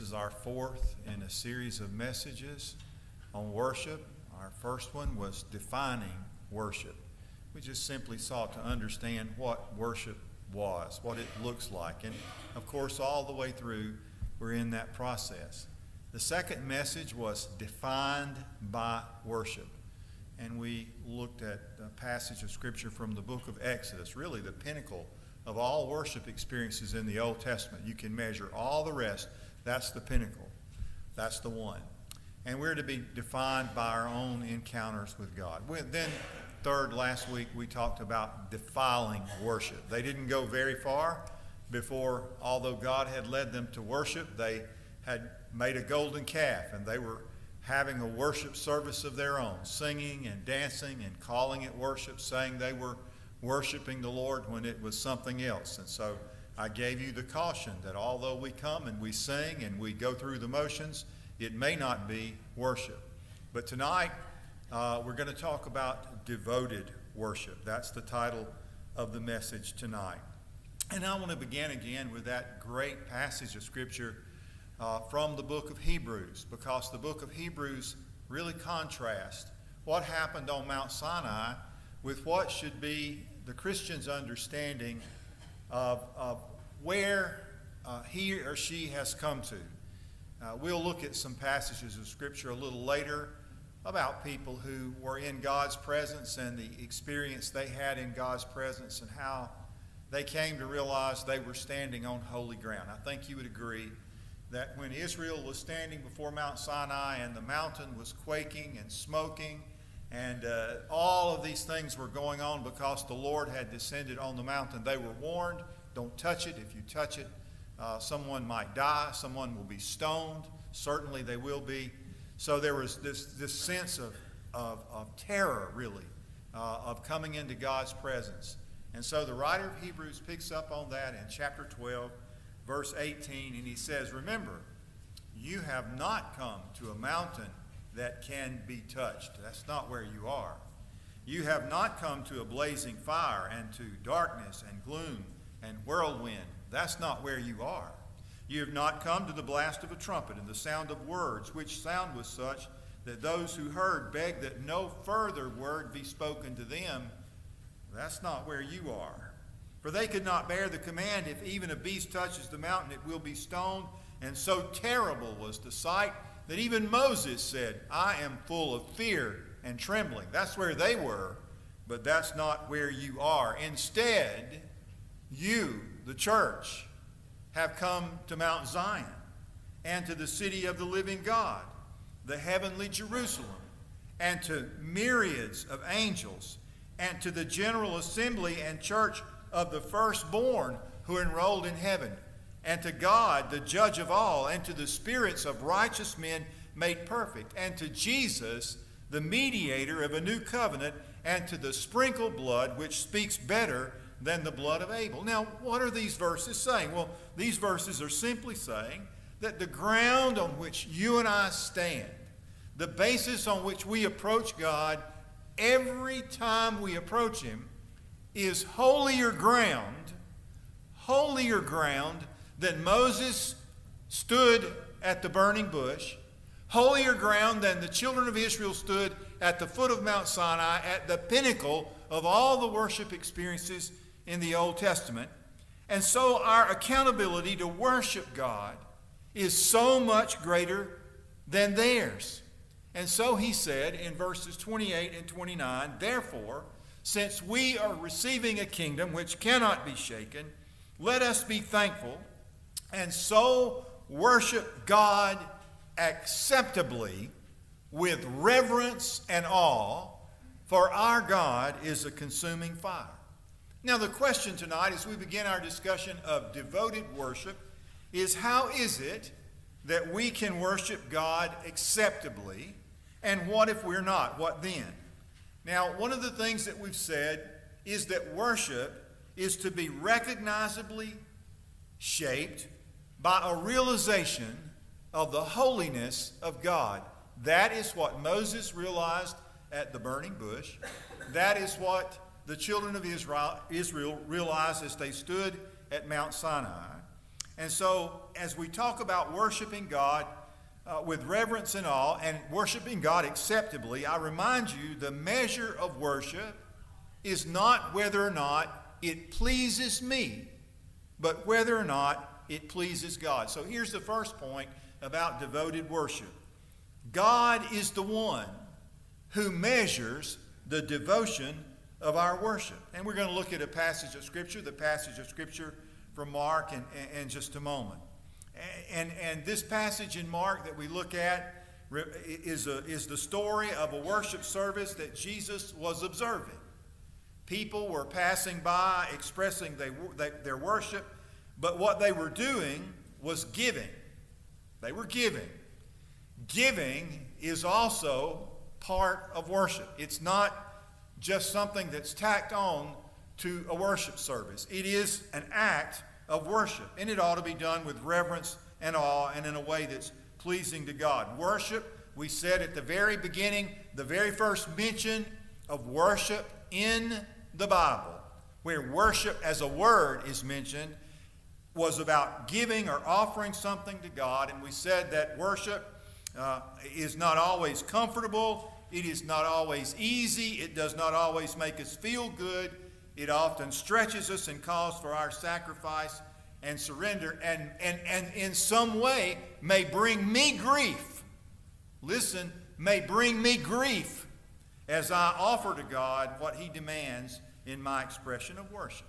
is our fourth in a series of messages on worship. Our first one was defining worship. We just simply sought to understand what worship was, what it looks like. And of course, all the way through, we're in that process. The second message was defined by worship. And we looked at a passage of Scripture from the book of Exodus, really the pinnacle of all worship experiences in the Old Testament. You can measure all the rest. That's the pinnacle. That's the one. And we're to be defined by our own encounters with God. Then, third, last week we talked about defiling worship. They didn't go very far before, although God had led them to worship, they had made a golden calf and they were having a worship service of their own, singing and dancing and calling it worship, saying they were worshiping the Lord when it was something else. And so I gave you the caution that although we come and we sing and we go through the motions, it may not be worship. But tonight, uh, we're going to talk about devoted worship. That's the title of the message tonight. And I want to begin again with that great passage of Scripture uh, from the book of Hebrews, because the book of Hebrews really contrasts what happened on Mount Sinai with what should be the Christian's understanding of, of where uh, he or she has come to. Uh, we'll look at some passages of Scripture a little later about people who were in God's presence and the experience they had in God's presence and how they came to realize they were standing on holy ground. I think you would agree that when Israel was standing before Mount Sinai and the mountain was quaking and smoking and uh, all of these things were going on because the Lord had descended on the mountain. They were warned don't touch it. If you touch it, uh, someone might die, someone will be stoned. Certainly they will be. So there was this, this sense of, of, of terror, really, uh, of coming into God's presence. And so the writer of Hebrews picks up on that in chapter 12, verse 18, and he says, Remember, you have not come to a mountain that can be touched. That's not where you are. You have not come to a blazing fire and to darkness and gloom and whirlwind. That's not where you are. You have not come to the blast of a trumpet and the sound of words, which sound was such that those who heard begged that no further word be spoken to them. That's not where you are. For they could not bear the command, if even a beast touches the mountain, it will be stoned. And so terrible was the sight that even Moses said, I am full of fear and trembling. That's where they were, but that's not where you are. Instead, you, the church, have come to Mount Zion and to the city of the living God, the heavenly Jerusalem, and to myriads of angels, and to the general assembly and church of the firstborn who are enrolled in heaven and to God, the judge of all, and to the spirits of righteous men made perfect, and to Jesus, the mediator of a new covenant, and to the sprinkled blood which speaks better than the blood of Abel. Now, what are these verses saying? Well, these verses are simply saying that the ground on which you and I stand, the basis on which we approach God every time we approach Him, is holier ground, holier ground than Moses stood at the burning bush, holier ground than the children of Israel stood at the foot of Mount Sinai, at the pinnacle of all the worship experiences in the Old Testament. And so our accountability to worship God is so much greater than theirs. And so he said in verses 28 and 29 Therefore, since we are receiving a kingdom which cannot be shaken, let us be thankful and so worship God acceptably with reverence and awe, for our God is a consuming fire. Now, the question tonight, as we begin our discussion of devoted worship, is how is it that we can worship God acceptably, and what if we're not? What then? Now, one of the things that we've said is that worship is to be recognizably shaped by a realization of the holiness of God. That is what Moses realized at the burning bush. That is what the children of Israel, Israel realized as they stood at Mount Sinai. And so, as we talk about worshiping God uh, with reverence and awe and worshiping God acceptably, I remind you the measure of worship is not whether or not it pleases me, but whether or not it pleases God. So, here's the first point about devoted worship God is the one who measures the devotion of our worship. And we're going to look at a passage of Scripture, the passage of Scripture from Mark, in, in just a moment. And, and this passage in Mark that we look at is, a, is the story of a worship service that Jesus was observing. People were passing by, expressing they, they, their worship, but what they were doing was giving. They were giving. Giving is also part of worship. It's not just something that's tacked on to a worship service. It is an act of worship, and it ought to be done with reverence and awe and in a way that's pleasing to God. Worship, we said at the very beginning, the very first mention of worship in the Bible, where worship as a word is mentioned, was about giving or offering something to God. And we said that worship uh, is not always comfortable, it is not always easy, it does not always make us feel good. It often stretches us and calls for our sacrifice and surrender, and, and, and in some way may bring me grief. Listen, may bring me grief as I offer to God what He demands in my expression of worship.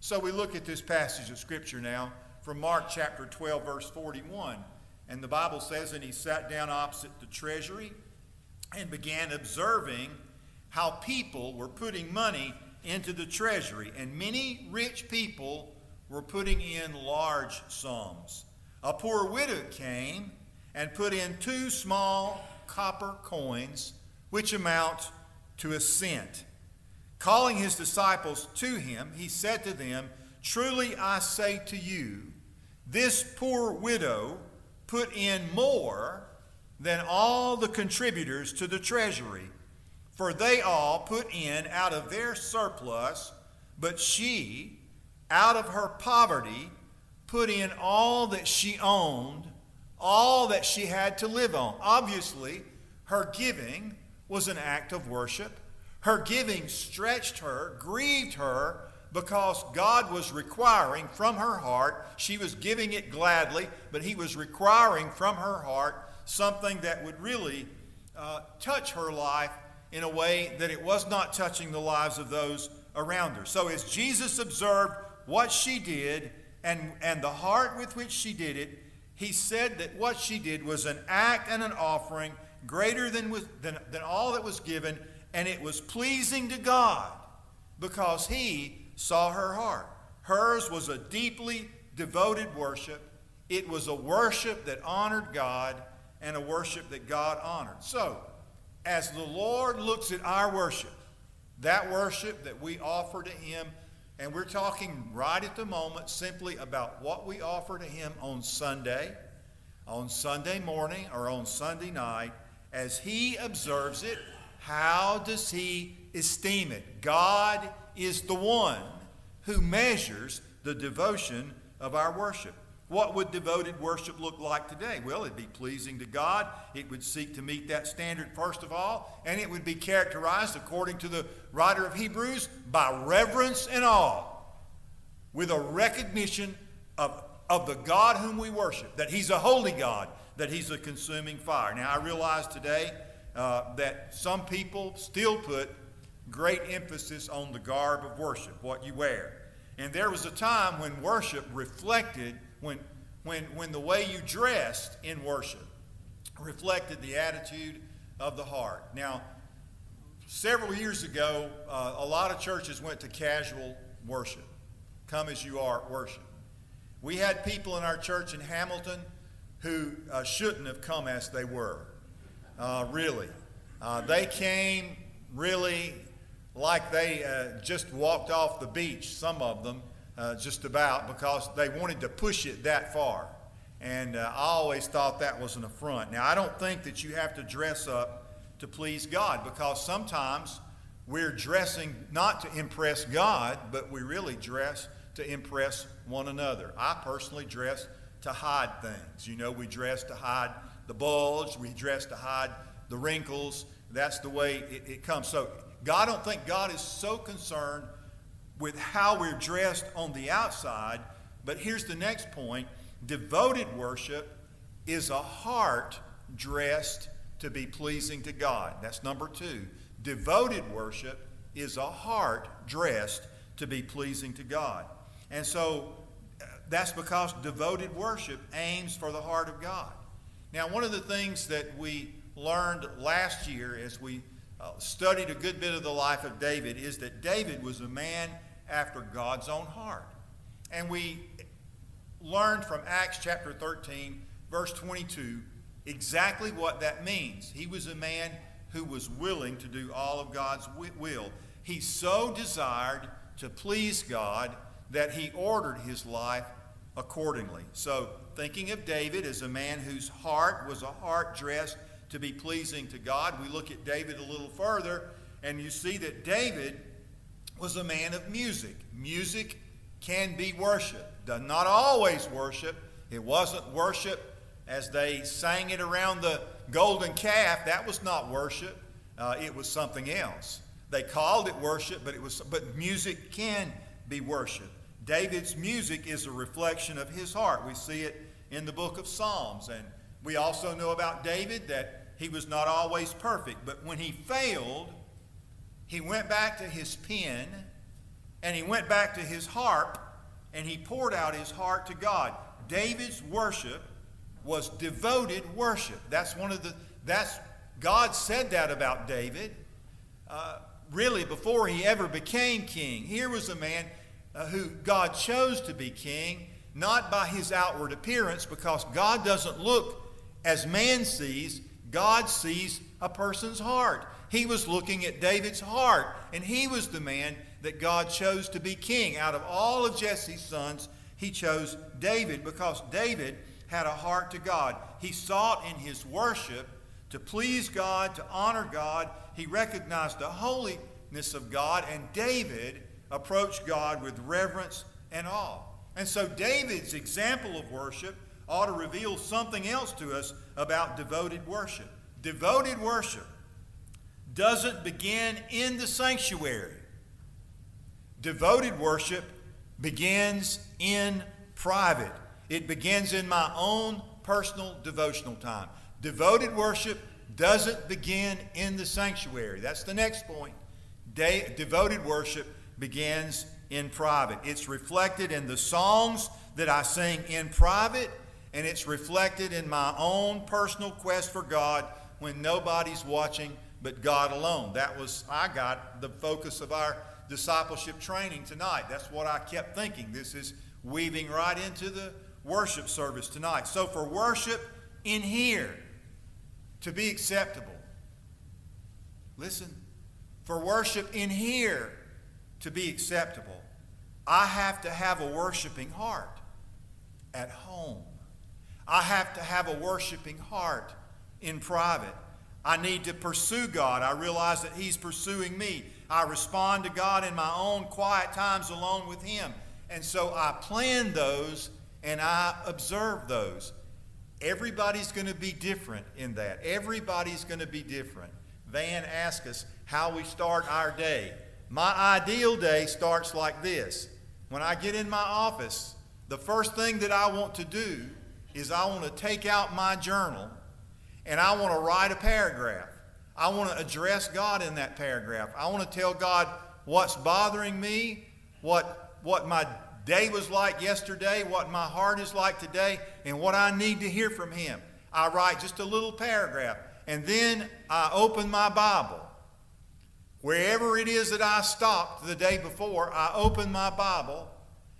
So we look at this passage of Scripture now from Mark chapter 12, verse 41. And the Bible says, And he sat down opposite the treasury and began observing how people were putting money into the treasury. And many rich people were putting in large sums. A poor widow came and put in two small copper coins, which amount to a cent. Calling his disciples to him, he said to them, Truly I say to you, this poor widow put in more than all the contributors to the treasury, for they all put in out of their surplus, but she, out of her poverty, put in all that she owned, all that she had to live on. Obviously, her giving was an act of worship her giving stretched her, grieved her, because God was requiring from her heart, she was giving it gladly, but He was requiring from her heart something that would really uh, touch her life in a way that it was not touching the lives of those around her. So, as Jesus observed what she did and, and the heart with which she did it, he said that what she did was an act and an offering greater than, with, than, than all that was given and it was pleasing to God because He saw her heart. Hers was a deeply devoted worship. It was a worship that honored God and a worship that God honored. So, as the Lord looks at our worship, that worship that we offer to Him, and we're talking right at the moment simply about what we offer to Him on Sunday, on Sunday morning, or on Sunday night, as He observes it how does he esteem it? God is the one who measures the devotion of our worship. What would devoted worship look like today? Well, it'd be pleasing to God. It would seek to meet that standard first of all, and it would be characterized, according to the writer of Hebrews, by reverence and awe, with a recognition of, of the God whom we worship, that He's a holy God, that He's a consuming fire. Now, I realize today uh, that some people still put great emphasis on the garb of worship, what you wear. And there was a time when worship reflected, when, when, when the way you dressed in worship reflected the attitude of the heart. Now, several years ago, uh, a lot of churches went to casual worship, come as you are worship. We had people in our church in Hamilton who uh, shouldn't have come as they were uh, really. Uh, they came really like they uh, just walked off the beach, some of them, uh, just about, because they wanted to push it that far. And uh, I always thought that was an affront. Now, I don't think that you have to dress up to please God, because sometimes we're dressing not to impress God, but we really dress to impress one another. I personally dress to hide things. You know, we dress to hide the bulge, we dress to hide the wrinkles. That's the way it, it comes. So, God, I don't think God is so concerned with how we're dressed on the outside. But here's the next point devoted worship is a heart dressed to be pleasing to God. That's number two. Devoted worship is a heart dressed to be pleasing to God. And so uh, that's because devoted worship aims for the heart of God. Now, one of the things that we learned last year as we uh, studied a good bit of the life of David is that David was a man after God's own heart. And we learned from Acts chapter 13, verse 22, exactly what that means. He was a man who was willing to do all of God's will. He so desired to please God that he ordered his life accordingly. So, thinking of David as a man whose heart was a heart dressed to be pleasing to God, we look at David a little further and you see that David was a man of music. Music can be worship. Does not always worship. It wasn't worship as they sang it around the golden calf. That was not worship. Uh, it was something else. They called it worship, but it was. But music can be worship. David's music is a reflection of his heart. We see it in the book of Psalms, and we also know about David that he was not always perfect. But when he failed, he went back to his pen and he went back to his harp and he poured out his heart to God. David's worship was devoted worship. That's one of the, that's, God said that about David, uh, really before he ever became king. Here was a man uh, who God chose to be king, not by his outward appearance, because God doesn't look as man sees, God sees a person's heart. He was looking at David's heart, and he was the man that God chose to be king. Out of all of Jesse's sons, he chose David because David had a heart to God. He sought in his worship to please God, to honor God. He recognized the holiness of God, and David approached God with reverence and awe. And so David's example of worship ought to reveal something else to us about devoted worship. Devoted worship doesn't begin in the sanctuary. Devoted worship begins in private. It begins in my own personal devotional time. Devoted worship doesn't begin in the sanctuary. That's the next point. De- devoted worship begins in private. It's reflected in the songs that I sing in private, and it's reflected in my own personal quest for God when nobody's watching but God alone. That was, I got the focus of our discipleship training tonight. That's what I kept thinking. This is weaving right into the worship service tonight. So, for worship in here to be acceptable, listen, for worship in here to be acceptable, I have to have a worshiping heart at home. I have to have a worshiping heart in private. I need to pursue God. I realize that He's pursuing me. I respond to God in my own quiet times alone with Him. And so I plan those and I observe those. Everybody's going to be different in that. Everybody's going to be different. Van asked us how we start our day. My ideal day starts like this. When I get in my office, the first thing that I want to do is I want to take out my journal and I want to write a paragraph. I want to address God in that paragraph. I want to tell God what's bothering me, what, what my day was like yesterday, what my heart is like today, and what I need to hear from Him. I write just a little paragraph, and then I open my Bible. Wherever it is that I stopped the day before, I open my Bible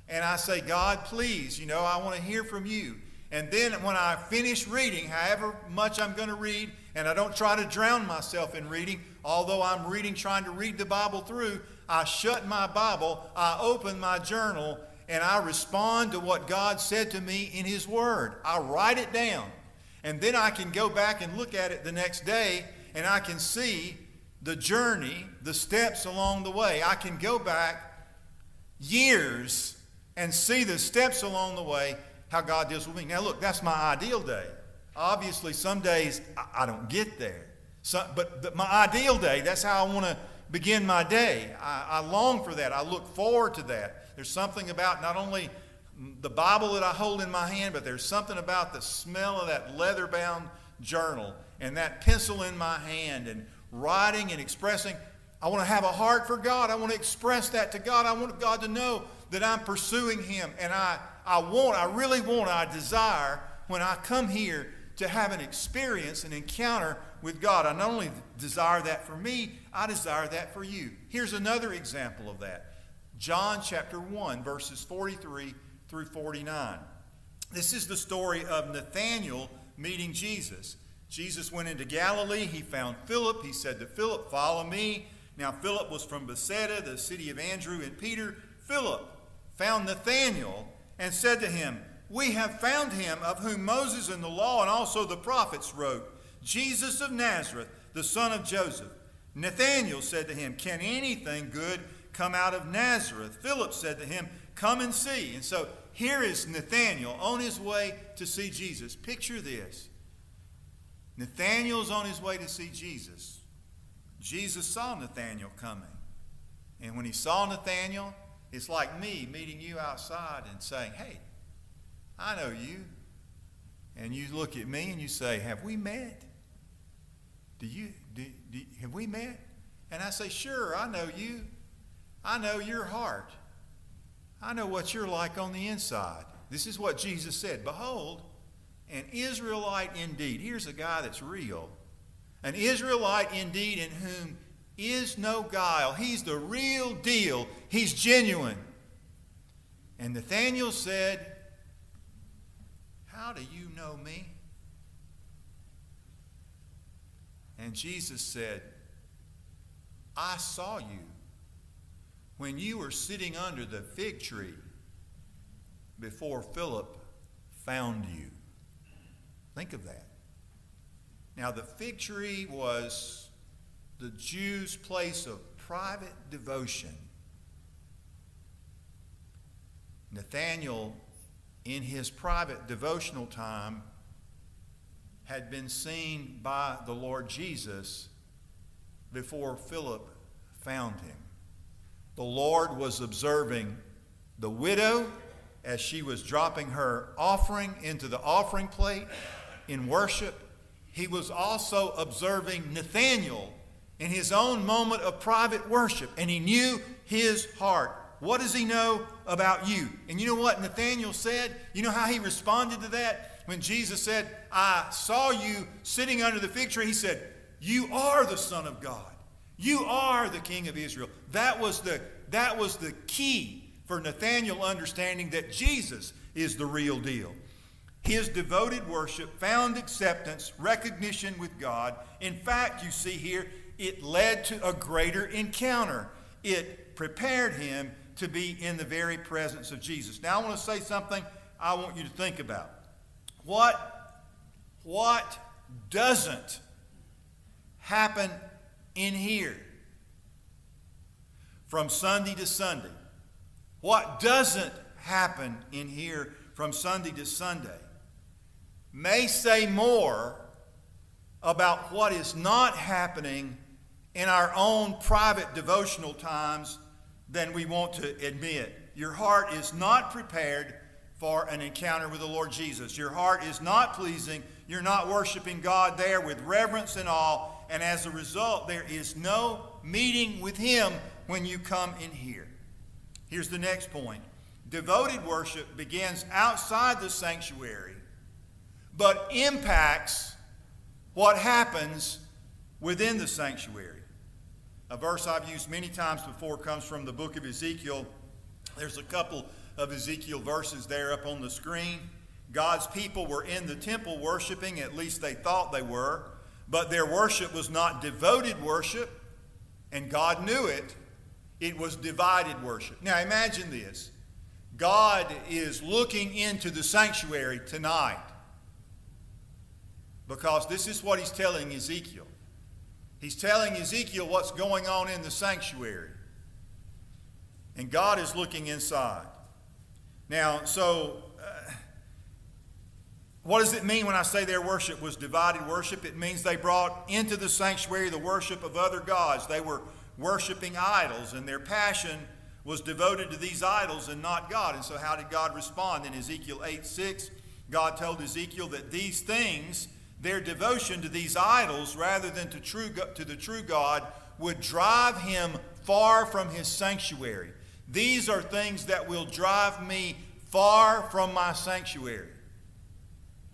and I say, God, please, you know, I want to hear from you. And then when I finish reading, however much I'm going to read, and I don't try to drown myself in reading, although I'm reading, trying to read the Bible through, I shut my Bible, I open my journal, and I respond to what God said to me in His Word. I write it down. And then I can go back and look at it the next day, and I can see the journey, the steps along the way. I can go back years and see the steps along the way, how God deals with me. Now, look, that's my ideal day. Obviously, some days I, don't get there. So, but, but my ideal day, that's how I want to begin my day. I, I long for that. I look forward to that. There's something about not only the Bible that I hold in my hand, but there's something about the smell of that leather bound journal and that pencil in my hand and writing and expressing. I want to have a heart for God. I want to express that to God. I want God to know that I'm pursuing Him. And I, I want, I really want, I desire when I come here to have an experience, an encounter with God. I not only desire that for me, I desire that for you. Here's another example of that John chapter 1, verses 43 through 49. This is the story of Nathanael meeting Jesus. Jesus went into Galilee. He found Philip. He said to Philip, Follow me. Now, Philip was from Bethsaida, the city of Andrew and Peter. Philip found Nathanael and said to him, We have found him of whom Moses and the law and also the prophets wrote, Jesus of Nazareth, the son of Joseph. Nathanael said to him, Can anything good come out of Nazareth? Philip said to him, Come and see. And so here is Nathanael on his way to see Jesus. Picture this Nathanael's on his way to see Jesus. Jesus saw Nathanael coming. And when he saw Nathanael, it's like me meeting you outside and saying, Hey, I know you. And you look at me and you say, Have we met? Do you, do, do, have we met? And I say, Sure, I know you. I know your heart. I know what you're like on the inside. This is what Jesus said Behold, an Israelite indeed. Here's a guy that's real. An Israelite indeed in whom is no guile. He's the real deal. He's genuine. And Nathanael said, How do you know me? And Jesus said, I saw you when you were sitting under the fig tree before Philip found you. Think of that. Now, the fig tree was the Jews' place of private devotion. Nathanael, in his private devotional time, had been seen by the Lord Jesus before Philip found him. The Lord was observing the widow as she was dropping her offering into the offering plate in worship. He was also observing Nathanael in his own moment of private worship, and he knew his heart. What does he know about you? And you know what Nathanael said? You know how he responded to that? when Jesus said, I saw you sitting under the fig tree, he said, You are the Son of God. You are the King of Israel. That was the, that was the key for Nathanael understanding that Jesus is the real deal. His devoted worship found acceptance, recognition with God. In fact, you see here, it led to a greater encounter. It prepared him to be in the very presence of Jesus. Now, I want to say something I want you to think about. What, what doesn't happen in here from Sunday to Sunday? What doesn't happen in here from Sunday to Sunday may say more about what is not happening in our own private devotional times than we want to admit. Your heart is not prepared for an encounter with the Lord Jesus. Your heart is not pleasing. You're not worshiping God there with reverence and awe. And as a result, there is no meeting with Him when you come in here. Here's the next point devoted worship begins outside the sanctuary, but impacts what happens within the sanctuary. A verse I've used many times before comes from the book of Ezekiel. There's a couple of Ezekiel verses there up on the screen. God's people were in the temple worshiping, at least they thought they were, but their worship was not devoted worship, and God knew it. It was divided worship. Now imagine this God is looking into the sanctuary tonight because this is what he's telling Ezekiel. He's telling Ezekiel what's going on in the sanctuary. And God is looking inside. Now, so uh, what does it mean when I say their worship was divided worship? It means they brought into the sanctuary the worship of other gods. They were worshiping idols, and their passion was devoted to these idols and not God. And so, how did God respond? In Ezekiel 8 6, God told Ezekiel that these things, their devotion to these idols rather than to, true, to the true God, would drive him far from his sanctuary. These are things that will drive me far from my sanctuary.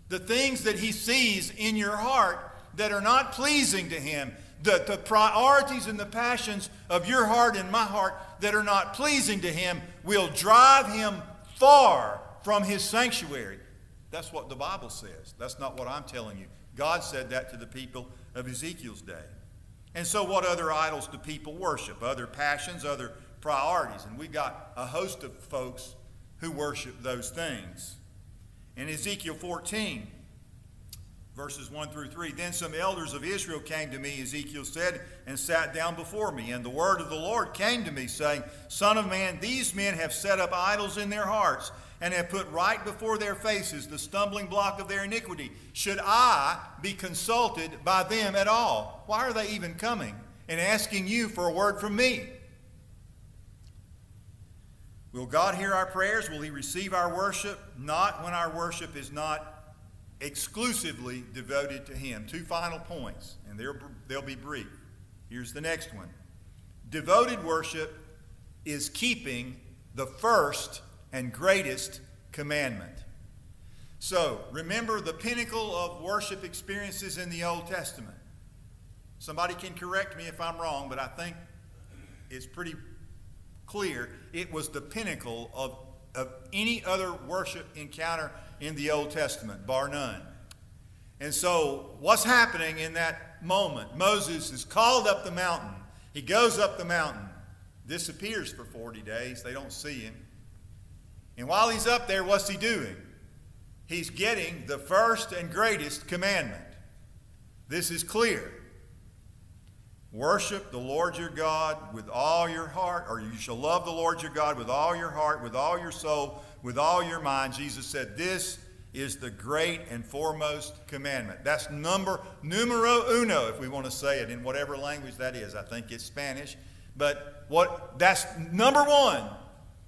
The things that he sees in your heart that are not pleasing to him, the, the priorities and the passions of your heart and my heart that are not pleasing to him will drive him far from his sanctuary. That's what the Bible says. That's not what I'm telling you. God said that to the people of Ezekiel's day. And so, what other idols do people worship? Other passions, other priorities. And we've got a host of folks who worship those things. In Ezekiel 14, verses 1 through 3. Then some elders of Israel came to me, Ezekiel said, and sat down before me. And the word of the Lord came to me, saying, Son of man, these men have set up idols in their hearts, and have put right before their faces the stumbling block of their iniquity. Should I be consulted by them at all? Why are they even coming and asking you for a word from me? Will God hear our prayers? Will He receive our worship? Not when our worship is not exclusively devoted to Him. Two final points, and they'll, they'll be brief. Here's the next one Devoted worship is keeping the first and greatest commandment. So, remember the pinnacle of worship experiences in the Old Testament. Somebody can correct me if I'm wrong, but I think it's pretty clear it was the pinnacle of, of any other worship encounter in the Old Testament, bar none. And so, what's happening in that moment? Moses is called up the mountain. He goes up the mountain, disappears for 40 days. They don't see him. And while he's up there, what's he doing? He's getting the first and greatest commandment. This is clear. Worship the Lord your God with all your heart, or you shall love the Lord your God with all your heart, with all your soul, with all your mind. Jesus said, This is the great and foremost commandment. That's number numero uno, if we want to say it in whatever language that is. I think it's Spanish. But what that's number one.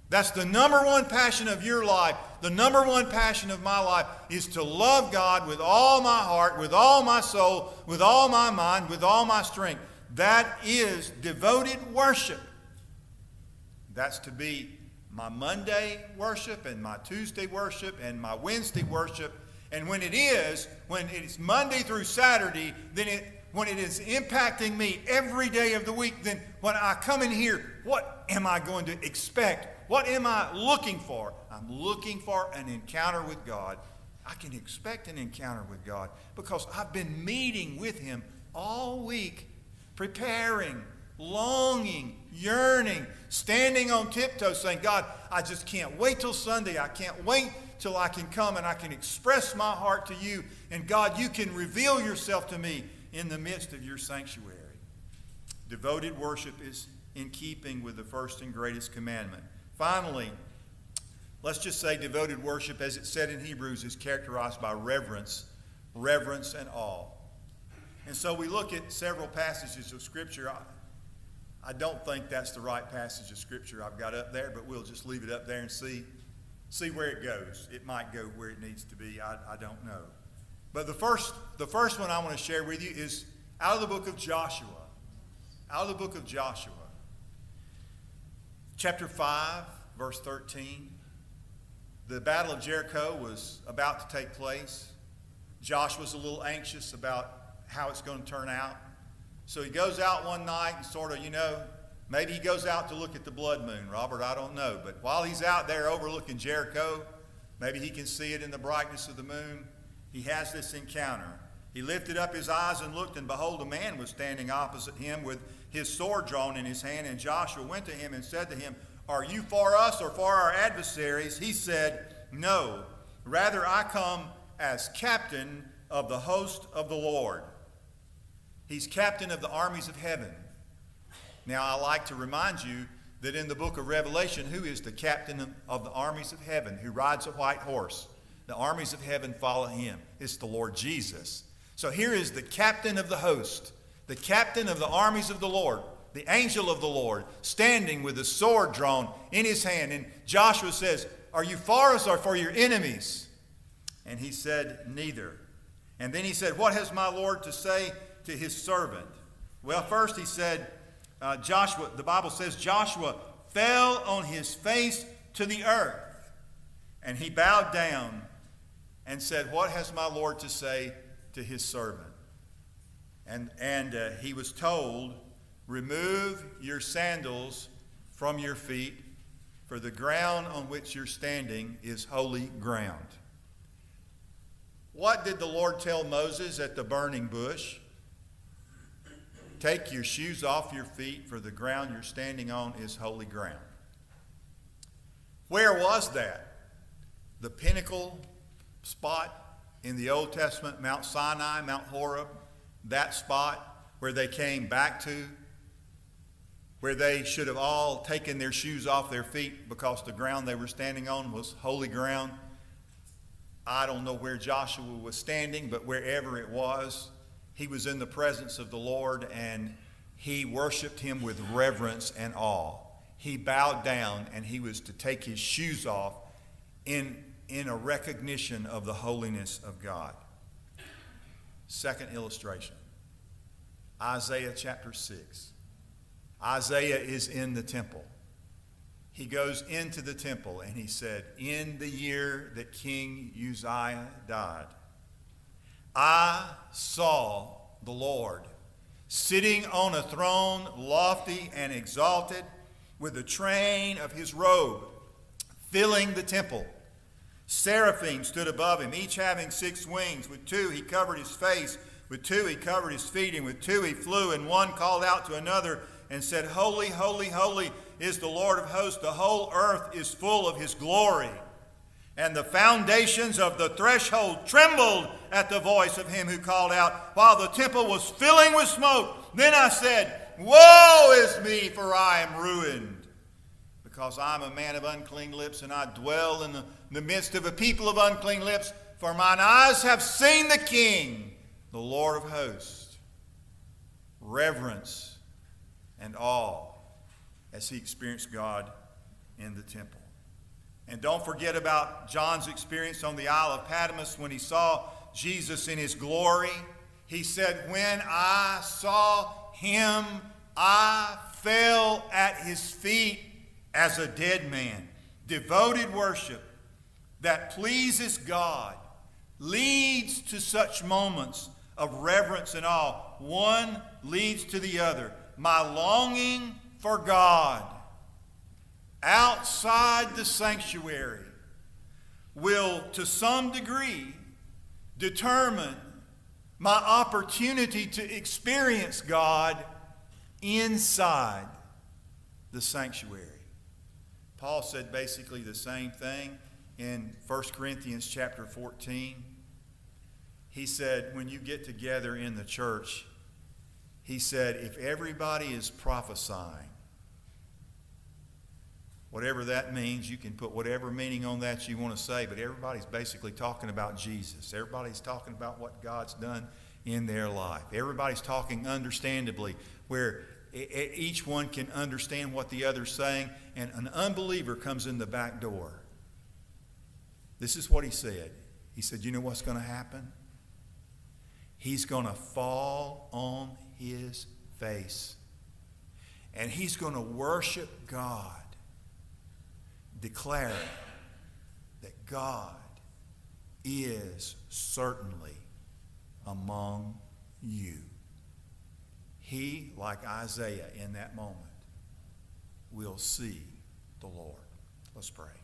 That's the number one passion of your life. The number one passion of my life is to love God with all my heart, with all my soul, with all my mind, with all my strength. That is devoted worship. That's to be my Monday worship and my Tuesday worship and my Wednesday worship. And when it is, when it's Monday through Saturday, then it when it is impacting me every day of the week, then when I come in here, what am I going to expect? What am I looking for? I'm looking for an encounter with God. I can expect an encounter with God because I've been meeting with Him all week, preparing, longing, yearning, standing on tiptoe, saying, God, I just can't wait till Sunday. I can't wait till I can come and I can express my heart to you. And God, you can reveal yourself to me in the midst of your sanctuary. Devoted worship is in keeping with the first and greatest commandment. Finally, let's just say devoted worship, as it said in Hebrews, is characterized by reverence, reverence and awe. And so we look at several passages of Scripture. I don't think that's the right passage of Scripture I've got up there, but we'll just leave it up there and see, see where it goes. It might go where it needs to be. I, I don't know. But the first, the first one I want to share with you is out of the book of Joshua. Out of the book of Joshua. Chapter 5, verse 13. The Battle of Jericho was about to take place. Joshua was a little anxious about how it's going to turn out. So he goes out one night and sort of, you know, maybe he goes out to look at the blood moon, Robert, I don't know. But while he's out there overlooking Jericho, maybe he can see it in the brightness of the moon. He has this encounter. He lifted up his eyes and looked, and behold, a man was standing opposite him with his sword drawn in his hand. And Joshua went to him and said to him, Are you for us or for our adversaries? He said, No. Rather, I come as captain of the host of the Lord. He's captain of the armies of heaven. Now, I like to remind you that in the book of Revelation, who is the captain of the armies of heaven who rides a white horse? The armies of heaven follow him. It's the Lord Jesus. So here is the captain of the host, the captain of the armies of the Lord, the angel of the Lord, standing with a sword drawn in his hand. And Joshua says, Are you for us or for your enemies? And he said, Neither. And then he said, What has my Lord to say to his servant? Well, first he said, uh, Joshua, the Bible says Joshua fell on his face to the earth. And he bowed down and said, What has my Lord to say to his servant? And, and uh, he was told, Remove your sandals from your feet, for the ground on which you're standing is holy ground. What did the Lord tell Moses at the burning bush? Take your shoes off your feet, for the ground you're standing on is holy ground. Where was that? The pinnacle spot in the Old Testament, Mount Sinai, Mount Horeb, that spot where they came back to, where they should have all taken their shoes off their feet because the ground they were standing on was holy ground. I don't know where Joshua was standing, but wherever it was, he was in the presence of the Lord and he worshiped him with reverence and awe. He bowed down and he was to take his shoes off in, in a recognition of the holiness of God. Second illustration Isaiah chapter 6. Isaiah is in the temple. He goes into the temple and he said, In the year that King Uzziah died, I saw the Lord sitting on a throne, lofty and exalted, with the train of his robe filling the temple. Seraphim stood above him, each having six wings. With two he covered his face, with two he covered his feet, and with two he flew, and one called out to another and said, Holy, holy, holy is the Lord of hosts. The whole earth is full of his glory and the foundations of the threshold trembled at the voice of him who called out, while the temple was filling with smoke. Then I said, Woe is me, for I am ruined, because I am a man of unclean lips, and I dwell in the, in the midst of a people of unclean lips. For mine eyes have seen the King, the Lord of hosts. Reverence and awe as he experienced God in the temple. And don't forget about John's experience on the Isle of Patmos when he saw Jesus in his glory. He said, When I saw him, I fell at his feet as a dead man. Devoted worship that pleases God leads to such moments of reverence and awe. One leads to the other. My longing for God outside the sanctuary will, to some degree, determine my opportunity to experience God inside the sanctuary. Paul said basically the same thing in 1 Corinthians chapter 14. He said, when you get together in the church, he said, if everybody is prophesying, whatever that means. You can put whatever meaning on that you want to say, but everybody's basically talking about Jesus. Everybody's talking about what God's done in their life. Everybody's talking understandably, where each one can understand what the other's saying, and an unbeliever comes in the back door. This is what he said. He said, You know what's going to happen? He's going to fall on his face, and he's going to worship God declaring that God is certainly among you. He, like Isaiah in that moment, will see the Lord. Let's pray.